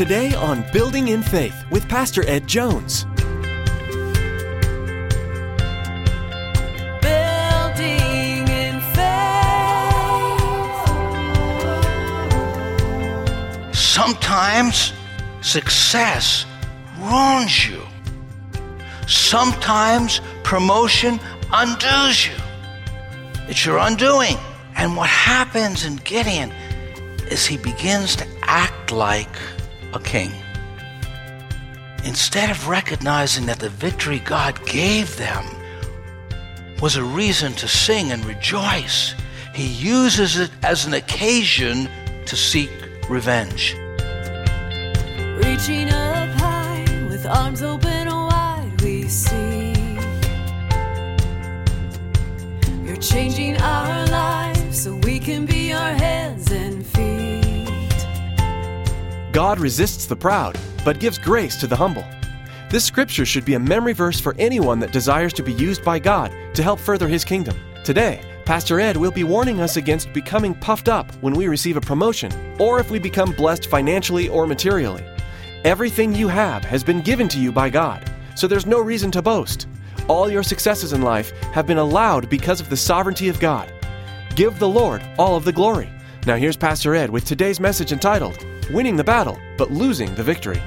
Today on Building in Faith with Pastor Ed Jones. Building in faith. Sometimes success ruins you. Sometimes promotion undoes you. It's your undoing. And what happens in Gideon is he begins to act like a king. Instead of recognizing that the victory God gave them was a reason to sing and rejoice, he uses it as an occasion to seek revenge. Reaching up high with arms open wide, we see. You're changing our God resists the proud, but gives grace to the humble. This scripture should be a memory verse for anyone that desires to be used by God to help further his kingdom. Today, Pastor Ed will be warning us against becoming puffed up when we receive a promotion or if we become blessed financially or materially. Everything you have has been given to you by God, so there's no reason to boast. All your successes in life have been allowed because of the sovereignty of God. Give the Lord all of the glory. Now, here's Pastor Ed with today's message entitled Winning the Battle, but Losing the Victory.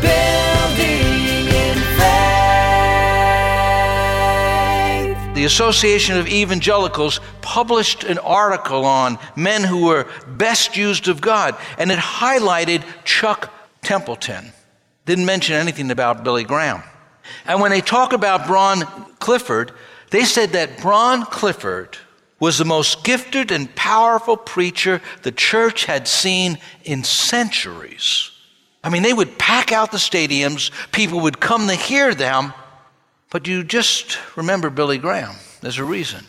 Building in faith. The Association of Evangelicals published an article on men who were best used of God, and it highlighted Chuck Templeton. Didn't mention anything about Billy Graham. And when they talk about Bron Clifford, they said that Bron Clifford was the most gifted and powerful preacher the church had seen in centuries. I mean, they would pack out the stadiums, people would come to hear them, but you just remember Billy Graham. There's a reason.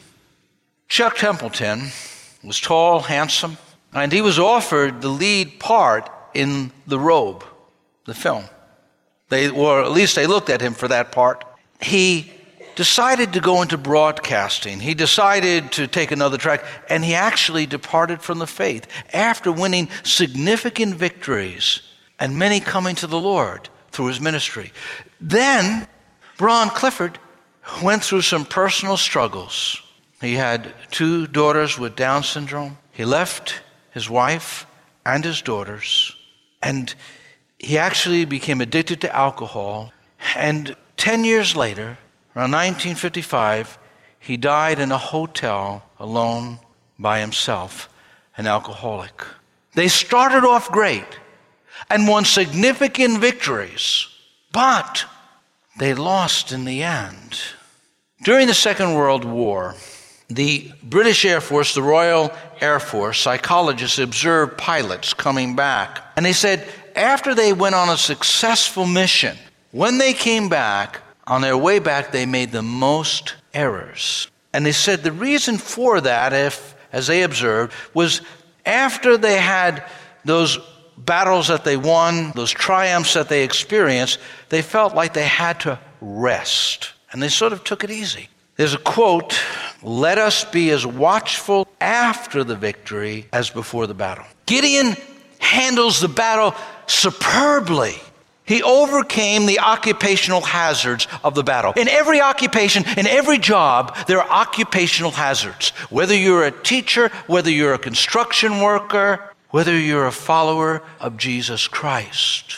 Chuck Templeton was tall, handsome, and he was offered the lead part in The Robe, the film. They, or at least they looked at him for that part. He decided to go into broadcasting. He decided to take another track, and he actually departed from the faith after winning significant victories and many coming to the Lord through his ministry. Then, Bron Clifford went through some personal struggles. He had two daughters with Down syndrome. He left his wife and his daughters, and he actually became addicted to alcohol. And 10 years later, around 1955, he died in a hotel alone by himself, an alcoholic. They started off great and won significant victories, but they lost in the end. During the Second World War, the British Air Force, the Royal Air Force, psychologists observed pilots coming back. And they said after they went on a successful mission, when they came back, on their way back, they made the most errors. And they said the reason for that, if, as they observed, was after they had those battles that they won, those triumphs that they experienced, they felt like they had to rest. And they sort of took it easy. There's a quote let us be as watchful after the victory as before the battle. Gideon handles the battle superbly. He overcame the occupational hazards of the battle. In every occupation, in every job, there are occupational hazards. Whether you're a teacher, whether you're a construction worker, whether you're a follower of Jesus Christ.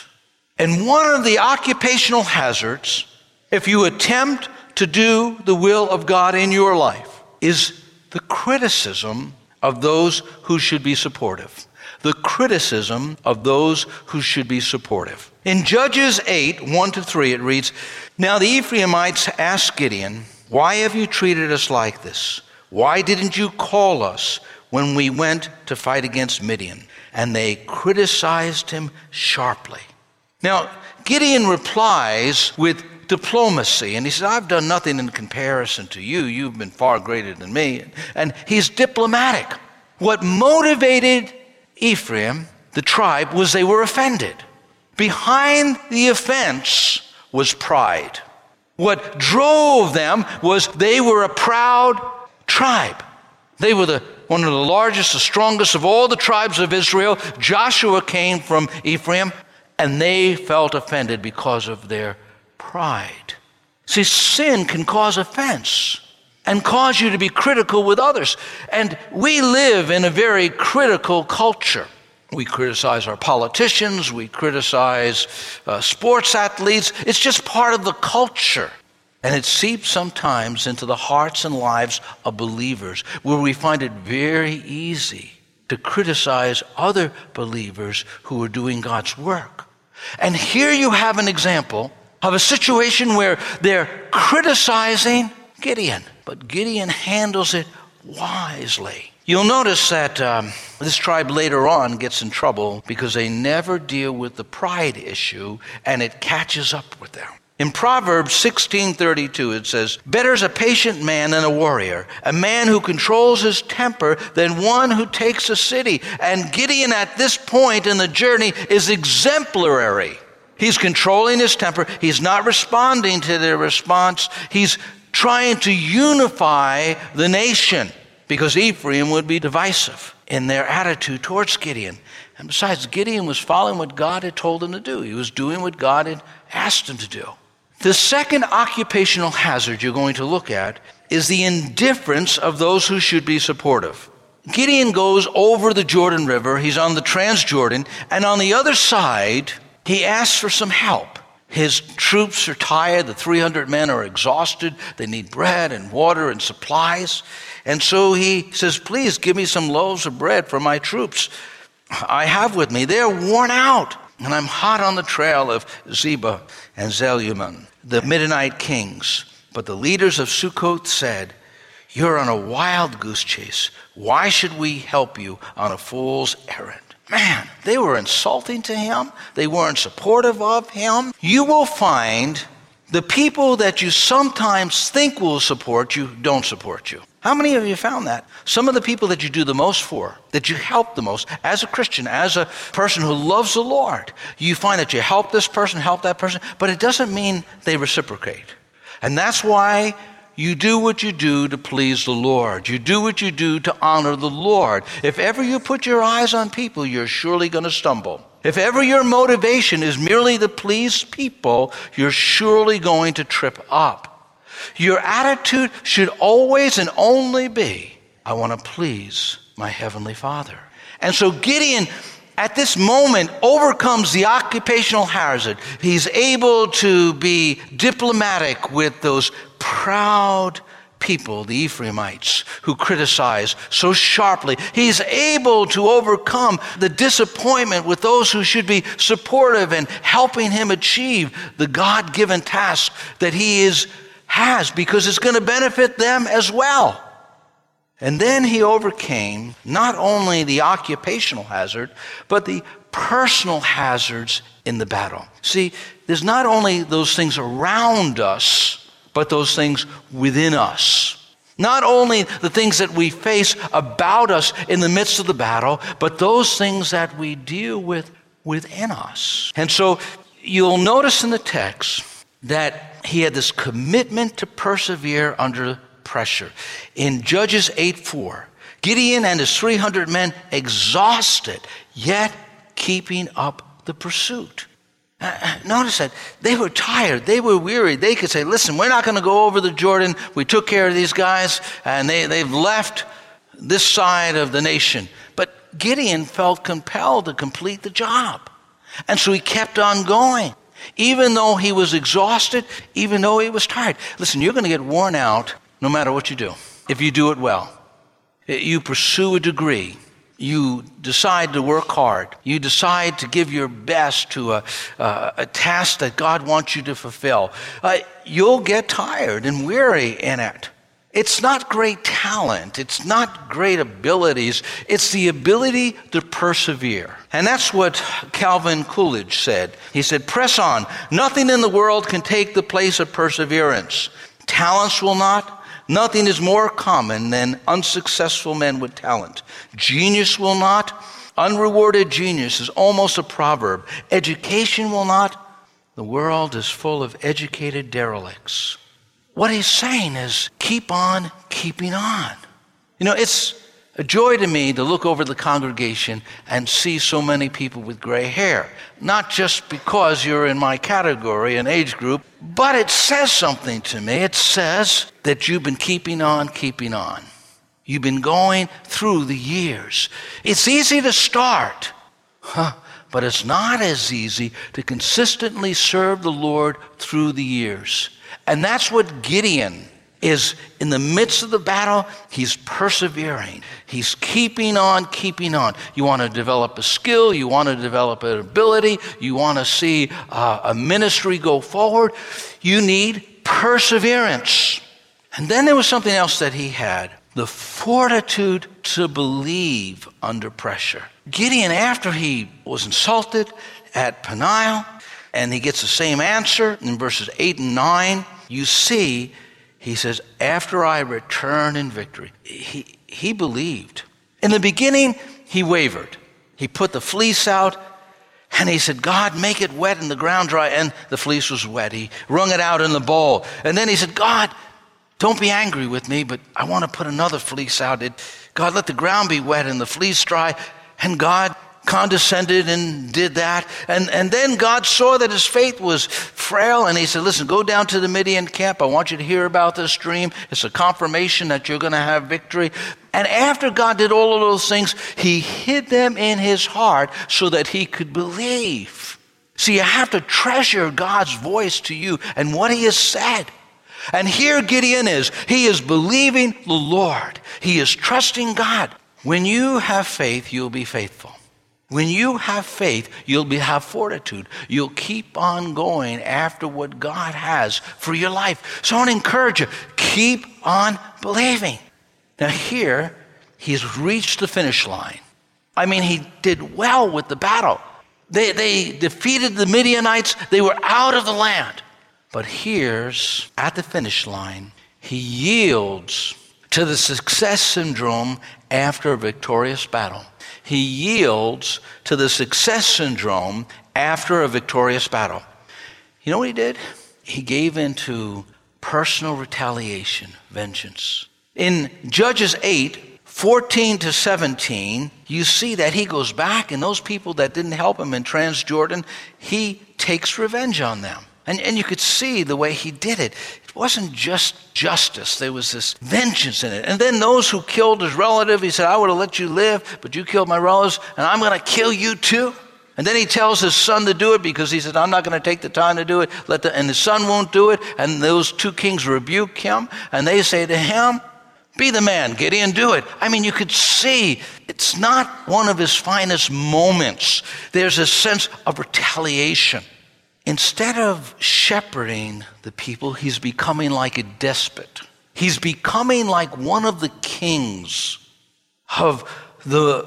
And one of the occupational hazards, if you attempt to do the will of God in your life, is the criticism of those who should be supportive. The criticism of those who should be supportive. In Judges 8, 1 to 3, it reads Now the Ephraimites asked Gideon, Why have you treated us like this? Why didn't you call us when we went to fight against Midian? And they criticized him sharply. Now, Gideon replies with diplomacy. And he says, I've done nothing in comparison to you. You've been far greater than me. And he's diplomatic. What motivated Ephraim, the tribe, was they were offended. Behind the offense was pride. What drove them was they were a proud tribe. They were the, one of the largest, the strongest of all the tribes of Israel. Joshua came from Ephraim, and they felt offended because of their pride. See, sin can cause offense and cause you to be critical with others. And we live in a very critical culture. We criticize our politicians, we criticize uh, sports athletes. It's just part of the culture. And it seeps sometimes into the hearts and lives of believers where we find it very easy to criticize other believers who are doing God's work. And here you have an example of a situation where they're criticizing Gideon, but Gideon handles it wisely. You'll notice that um, this tribe later on gets in trouble because they never deal with the pride issue and it catches up with them. In Proverbs 16:32 it says, "Better is a patient man than a warrior, a man who controls his temper than one who takes a city." And Gideon at this point in the journey is exemplary. He's controlling his temper. He's not responding to their response. He's trying to unify the nation because Ephraim would be divisive in their attitude towards Gideon. And besides, Gideon was following what God had told him to do, he was doing what God had asked him to do. The second occupational hazard you're going to look at is the indifference of those who should be supportive. Gideon goes over the Jordan River, he's on the Transjordan, and on the other side, he asks for some help. His troops are tired, the 300 men are exhausted, they need bread and water and supplies. And so he says, Please give me some loaves of bread for my troops I have with me. They're worn out, and I'm hot on the trail of Zebah and Zalmunna, the Midianite kings. But the leaders of Sukkoth said, You're on a wild goose chase. Why should we help you on a fool's errand? Man, they were insulting to him. They weren't supportive of him. You will find the people that you sometimes think will support you don't support you. How many of you found that? Some of the people that you do the most for, that you help the most, as a Christian, as a person who loves the Lord, you find that you help this person, help that person, but it doesn't mean they reciprocate. And that's why you do what you do to please the Lord. You do what you do to honor the Lord. If ever you put your eyes on people, you're surely going to stumble. If ever your motivation is merely to please people, you're surely going to trip up. Your attitude should always and only be I want to please my Heavenly Father. And so Gideon, at this moment, overcomes the occupational hazard. He's able to be diplomatic with those proud people, the Ephraimites, who criticize so sharply. He's able to overcome the disappointment with those who should be supportive and helping him achieve the God given task that he is has because it's going to benefit them as well. And then he overcame not only the occupational hazard, but the personal hazards in the battle. See, there's not only those things around us, but those things within us. Not only the things that we face about us in the midst of the battle, but those things that we deal with within us. And so you'll notice in the text that he had this commitment to persevere under pressure. In Judges 8 4, Gideon and his 300 men exhausted, yet keeping up the pursuit. Uh, uh, notice that they were tired, they were weary. They could say, Listen, we're not going to go over the Jordan. We took care of these guys, and they, they've left this side of the nation. But Gideon felt compelled to complete the job. And so he kept on going even though he was exhausted, even though he was tired. Listen, you're going to get worn out no matter what you do, if you do it well. You pursue a degree. You decide to work hard. You decide to give your best to a, a task that God wants you to fulfill. Uh, you'll get tired and weary in it. It's not great talent. It's not great abilities. It's the ability to persevere. And that's what Calvin Coolidge said. He said, Press on. Nothing in the world can take the place of perseverance. Talents will not. Nothing is more common than unsuccessful men with talent. Genius will not. Unrewarded genius is almost a proverb. Education will not. The world is full of educated derelicts. What he's saying is keep on keeping on. You know, it's a joy to me to look over the congregation and see so many people with gray hair. Not just because you're in my category and age group, but it says something to me. It says that you've been keeping on, keeping on. You've been going through the years. It's easy to start, huh, but it's not as easy to consistently serve the Lord through the years. And that's what Gideon is in the midst of the battle, he's persevering. He's keeping on, keeping on. You want to develop a skill, you want to develop an ability, you want to see uh, a ministry go forward. You need perseverance. And then there was something else that he had the fortitude to believe under pressure. Gideon, after he was insulted at Peniel, and he gets the same answer in verses 8 and 9, you see he says, After I return in victory, he, he believed. In the beginning, he wavered. He put the fleece out and he said, God, make it wet and the ground dry. And the fleece was wet. He wrung it out in the bowl. And then he said, God, don't be angry with me, but I want to put another fleece out. It, God, let the ground be wet and the fleece dry. And God condescended and did that. And, and then God saw that his faith was frail and he said, Listen, go down to the Midian camp. I want you to hear about this dream. It's a confirmation that you're going to have victory. And after God did all of those things, he hid them in his heart so that he could believe. See, you have to treasure God's voice to you and what he has said. And here Gideon is. He is believing the Lord. He is trusting God. When you have faith, you'll be faithful. When you have faith, you'll be, have fortitude. You'll keep on going after what God has for your life. So I want to encourage you keep on believing. Now, here, he's reached the finish line. I mean, he did well with the battle. They, they defeated the Midianites, they were out of the land. But here's at the finish line, he yields to the success syndrome after a victorious battle he yields to the success syndrome after a victorious battle. You know what he did? He gave in to personal retaliation, vengeance. In Judges 8, 14 to 17, you see that he goes back and those people that didn't help him in Transjordan, he takes revenge on them. And, and you could see the way he did it. It wasn't just justice, there was this vengeance in it. And then those who killed his relative, he said, I would have let you live, but you killed my relatives, and I'm going to kill you too. And then he tells his son to do it because he said, I'm not going to take the time to do it. Let the, and his son won't do it. And those two kings rebuke him, and they say to him, Be the man, Gideon, do it. I mean, you could see it's not one of his finest moments. There's a sense of retaliation. Instead of shepherding the people, he's becoming like a despot. He's becoming like one of the kings of the,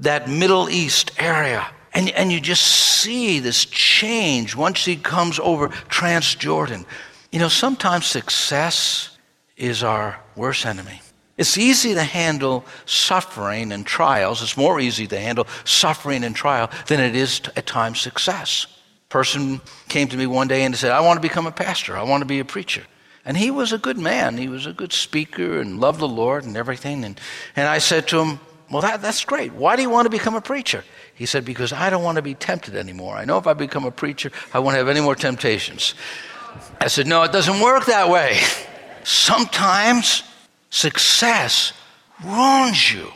that Middle East area. And, and you just see this change once he comes over Transjordan. You know, sometimes success is our worst enemy. It's easy to handle suffering and trials. It's more easy to handle suffering and trial than it is to, at times success person came to me one day and said, I want to become a pastor. I want to be a preacher. And he was a good man. He was a good speaker and loved the Lord and everything. And, and I said to him, Well, that, that's great. Why do you want to become a preacher? He said, Because I don't want to be tempted anymore. I know if I become a preacher, I won't have any more temptations. I said, No, it doesn't work that way. Sometimes success ruins you.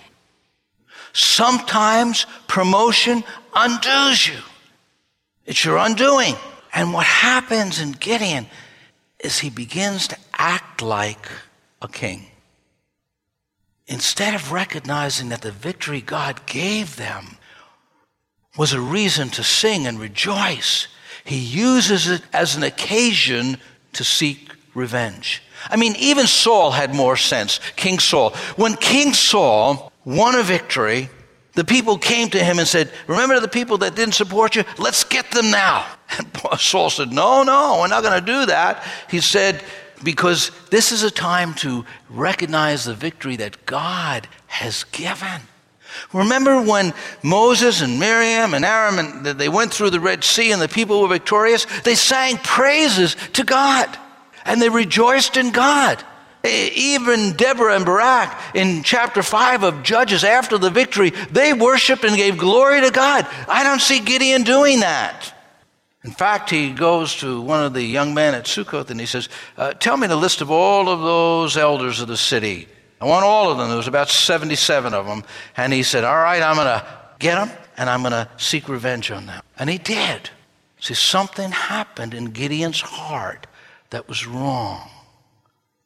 Sometimes promotion undoes you. It's your undoing. And what happens in Gideon is he begins to act like a king. Instead of recognizing that the victory God gave them was a reason to sing and rejoice, he uses it as an occasion to seek revenge. I mean, even Saul had more sense, King Saul. When King Saul won a victory, the people came to him and said, Remember the people that didn't support you? Let's get them now. And Saul said, No, no, we're not going to do that. He said, Because this is a time to recognize the victory that God has given. Remember when Moses and Miriam and Aaron and they went through the Red Sea and the people were victorious? They sang praises to God and they rejoiced in God. Even Deborah and Barak in chapter 5 of Judges after the victory, they worshiped and gave glory to God. I don't see Gideon doing that. In fact, he goes to one of the young men at Sukkoth and he says, uh, Tell me the list of all of those elders of the city. I want all of them. There was about 77 of them. And he said, All right, I'm going to get them and I'm going to seek revenge on them. And he did. See, something happened in Gideon's heart that was wrong.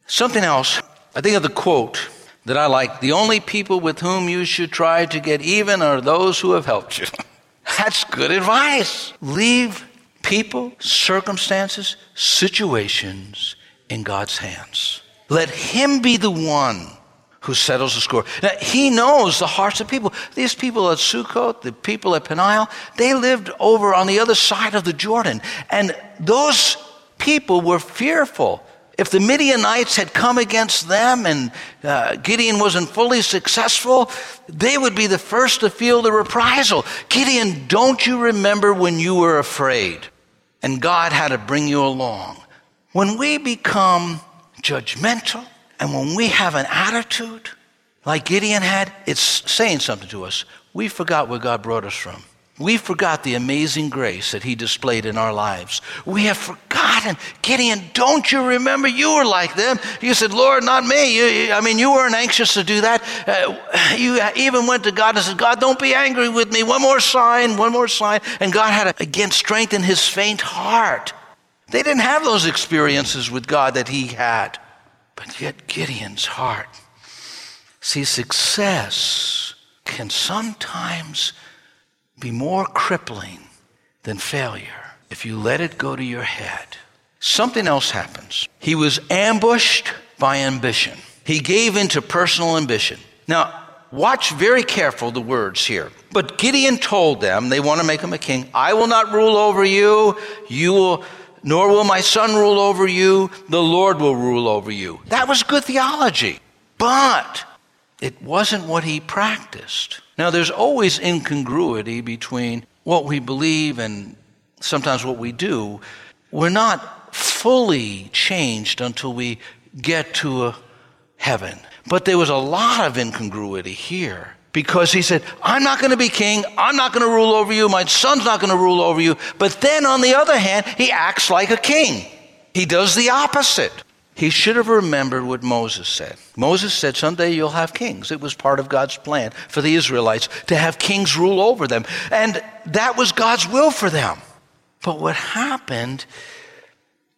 Something else, I think of the quote that I like the only people with whom you should try to get even are those who have helped you. That's good advice. Leave people, circumstances, situations in God's hands. Let Him be the one who settles the score. Now, he knows the hearts of people. These people at Sukkot, the people at Peniel, they lived over on the other side of the Jordan. And those people were fearful. If the Midianites had come against them and uh, Gideon wasn't fully successful, they would be the first to feel the reprisal. Gideon, don't you remember when you were afraid and God had to bring you along? When we become judgmental and when we have an attitude like Gideon had, it's saying something to us. We forgot where God brought us from. We forgot the amazing grace that He displayed in our lives. We have forgotten. Gideon, don't you remember you were like them? You said, Lord, not me. You, I mean, you weren't anxious to do that. Uh, you even went to God and said, God, don't be angry with me. One more sign, one more sign. And God had to, again, strengthen his faint heart. They didn't have those experiences with God that he had. But yet, Gideon's heart. See, success can sometimes be more crippling than failure if you let it go to your head. Something else happens. He was ambushed by ambition. He gave in to personal ambition. Now, watch very careful the words here. But Gideon told them, they want to make him a king, I will not rule over you. You will nor will my son rule over you, the Lord will rule over you. That was good theology, but it wasn't what he practiced. Now, there's always incongruity between what we believe and sometimes what we do. We're not fully changed until we get to heaven. But there was a lot of incongruity here because he said, I'm not going to be king. I'm not going to rule over you. My son's not going to rule over you. But then on the other hand, he acts like a king. He does the opposite. He should have remembered what Moses said. Moses said, Someday you'll have kings. It was part of God's plan for the Israelites to have kings rule over them. And that was God's will for them. But what happened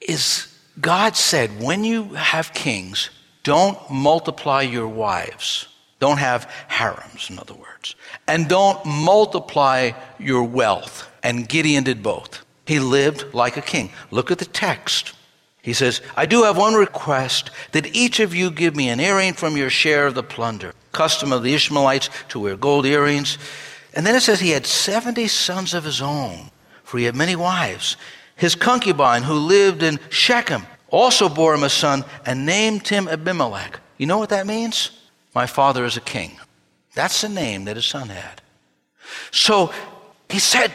is God said, When you have kings, don't multiply your wives. Don't have harems, in other words. And don't multiply your wealth. And Gideon did both. He lived like a king. Look at the text. He says, I do have one request that each of you give me an earring from your share of the plunder. Custom of the Ishmaelites to wear gold earrings. And then it says he had 70 sons of his own, for he had many wives. His concubine, who lived in Shechem, also bore him a son and named him Abimelech. You know what that means? My father is a king. That's the name that his son had. So he said,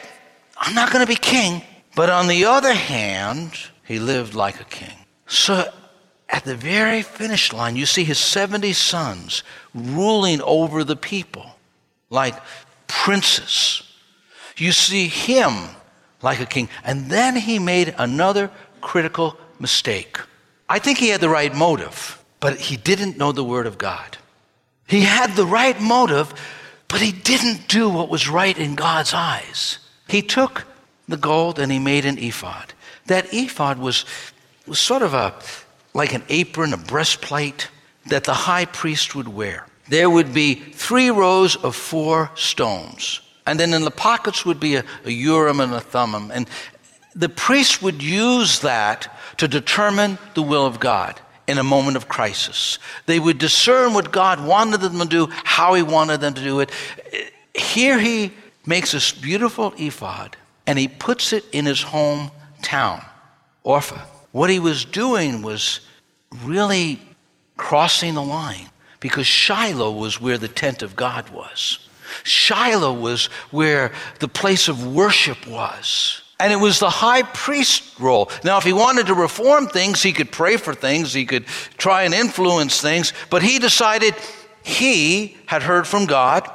I'm not going to be king. But on the other hand, he lived like a king. So at the very finish line, you see his 70 sons ruling over the people like princes. You see him like a king. And then he made another critical mistake. I think he had the right motive, but he didn't know the word of God. He had the right motive, but he didn't do what was right in God's eyes. He took the gold and he made an ephod. That ephod was, was sort of a like an apron, a breastplate that the high priest would wear. There would be three rows of four stones. And then in the pockets would be a, a Urim and a Thummim. And the priest would use that to determine the will of God in a moment of crisis. They would discern what God wanted them to do, how He wanted them to do it. Here He makes this beautiful ephod and He puts it in His hometown, Ophrah. What He was doing was really crossing the line because Shiloh was where the tent of God was. Shiloh was where the place of worship was. And it was the high priest role. Now, if he wanted to reform things, he could pray for things, he could try and influence things, but he decided he had heard from God.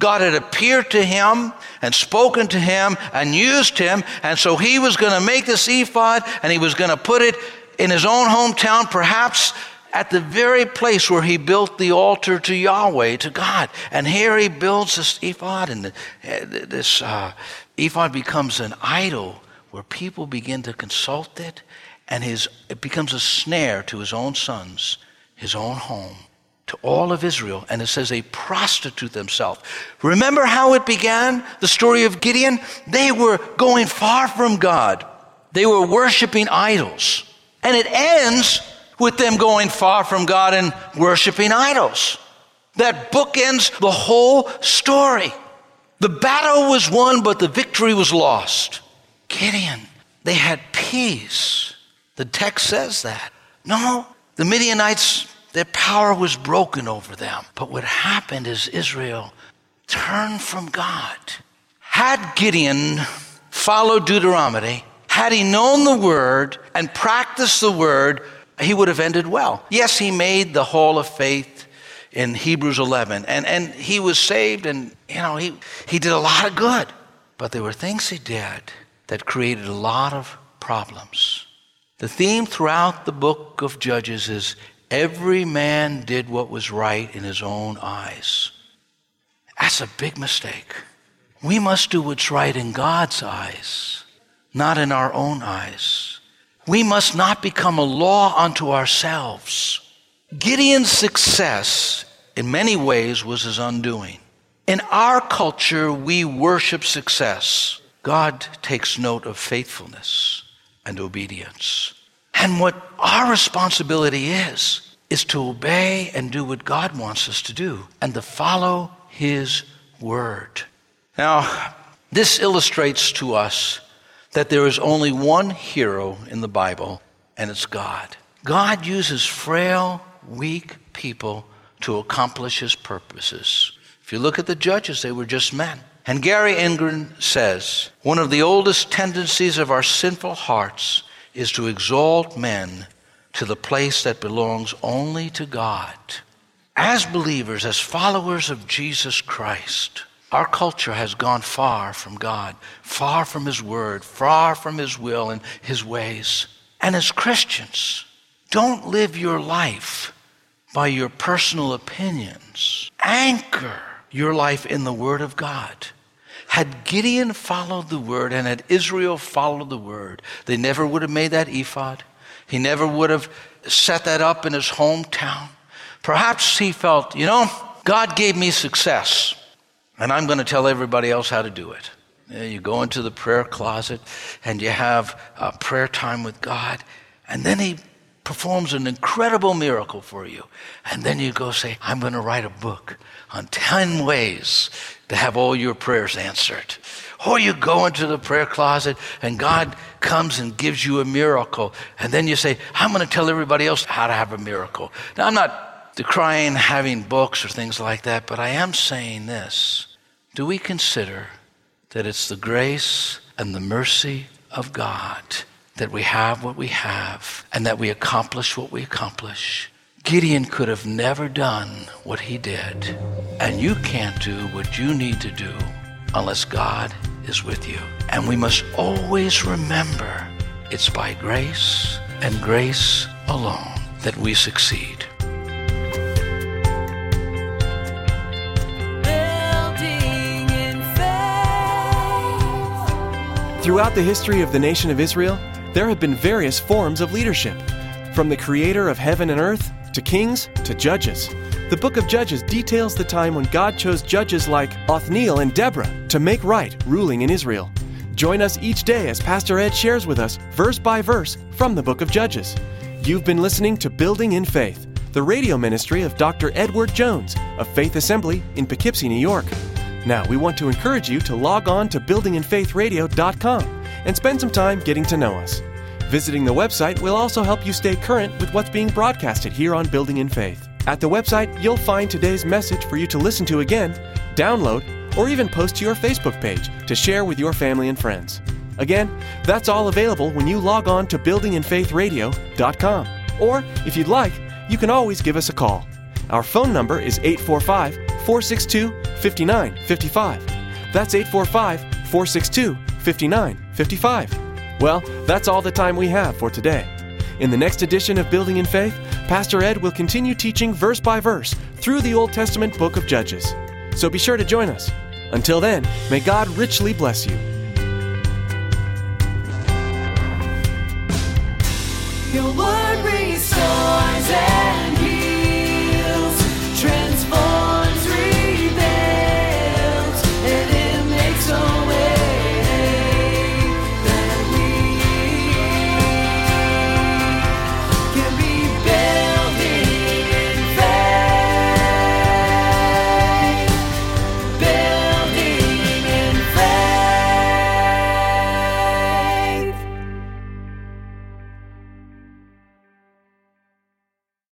God had appeared to him and spoken to him and used him, and so he was going to make this ephod and he was going to put it in his own hometown, perhaps at the very place where he built the altar to Yahweh, to God. And here he builds this ephod, and this uh, ephod becomes an idol where people begin to consult it, and his, it becomes a snare to his own sons, his own home, to all of Israel. And it says they prostitute themselves. Remember how it began, the story of Gideon? They were going far from God, they were worshiping idols. And it ends with them going far from God and worshiping idols. That bookends the whole story. The battle was won, but the victory was lost. Gideon, they had peace. The text says that. No, the Midianites, their power was broken over them. But what happened is Israel turned from God. Had Gideon followed Deuteronomy, had he known the word and practiced the word, he would have ended well. Yes, he made the hall of faith in Hebrews 11, and, and he was saved, and you know, he, he did a lot of good. But there were things he did that created a lot of problems. The theme throughout the book of Judges is every man did what was right in his own eyes. That's a big mistake. We must do what's right in God's eyes, not in our own eyes. We must not become a law unto ourselves. Gideon's success, in many ways, was his undoing. In our culture, we worship success. God takes note of faithfulness and obedience. And what our responsibility is, is to obey and do what God wants us to do and to follow His word. Now, this illustrates to us that there is only one hero in the Bible, and it's God. God uses frail, weak people to accomplish his purposes. If you look at the judges, they were just men. And Gary Inrig says one of the oldest tendencies of our sinful hearts is to exalt men to the place that belongs only to God. As believers, as followers of Jesus Christ, our culture has gone far from God, far from His Word, far from His will and His ways. And as Christians, don't live your life by your personal opinions. Anchor your life in the Word of God. Had Gideon followed the Word and had Israel followed the Word, they never would have made that ephod. He never would have set that up in his hometown. Perhaps he felt, you know, God gave me success and I'm going to tell everybody else how to do it. You go into the prayer closet and you have a prayer time with God, and then He performs an incredible miracle for you. And then you go say, I'm going to write a book on 10 ways to have all your prayers answered. Or you go into the prayer closet and God comes and gives you a miracle. And then you say, I'm going to tell everybody else how to have a miracle. Now, I'm not decrying having books or things like that, but I am saying this do we consider that it's the grace and the mercy of God that we have what we have and that we accomplish what we accomplish? Gideon could have never done what he did, and you can't do what you need to do unless God is with you. And we must always remember it's by grace and grace alone that we succeed. Throughout the history of the nation of Israel, there have been various forms of leadership, from the creator of heaven and earth to kings to judges. The book of Judges details the time when God chose judges like Othniel and Deborah to make right ruling in Israel. Join us each day as Pastor Ed shares with us, verse by verse, from the book of Judges. You've been listening to Building in Faith, the radio ministry of Dr. Edward Jones of Faith Assembly in Poughkeepsie, New York. Now, we want to encourage you to log on to buildinginfaithradio.com and spend some time getting to know us. Visiting the website will also help you stay current with what's being broadcasted here on Building in Faith. At the website, you'll find today's message for you to listen to again, download, or even post to your Facebook page to share with your family and friends. Again, that's all available when you log on to buildinginfaithradio.com. Or, if you'd like, you can always give us a call. Our phone number is 845 462 5955. That's 845 462 5955. Well, that's all the time we have for today. In the next edition of Building in Faith, Pastor Ed will continue teaching verse by verse through the Old Testament book of Judges. So be sure to join us. Until then, may God richly bless you. Your word restores.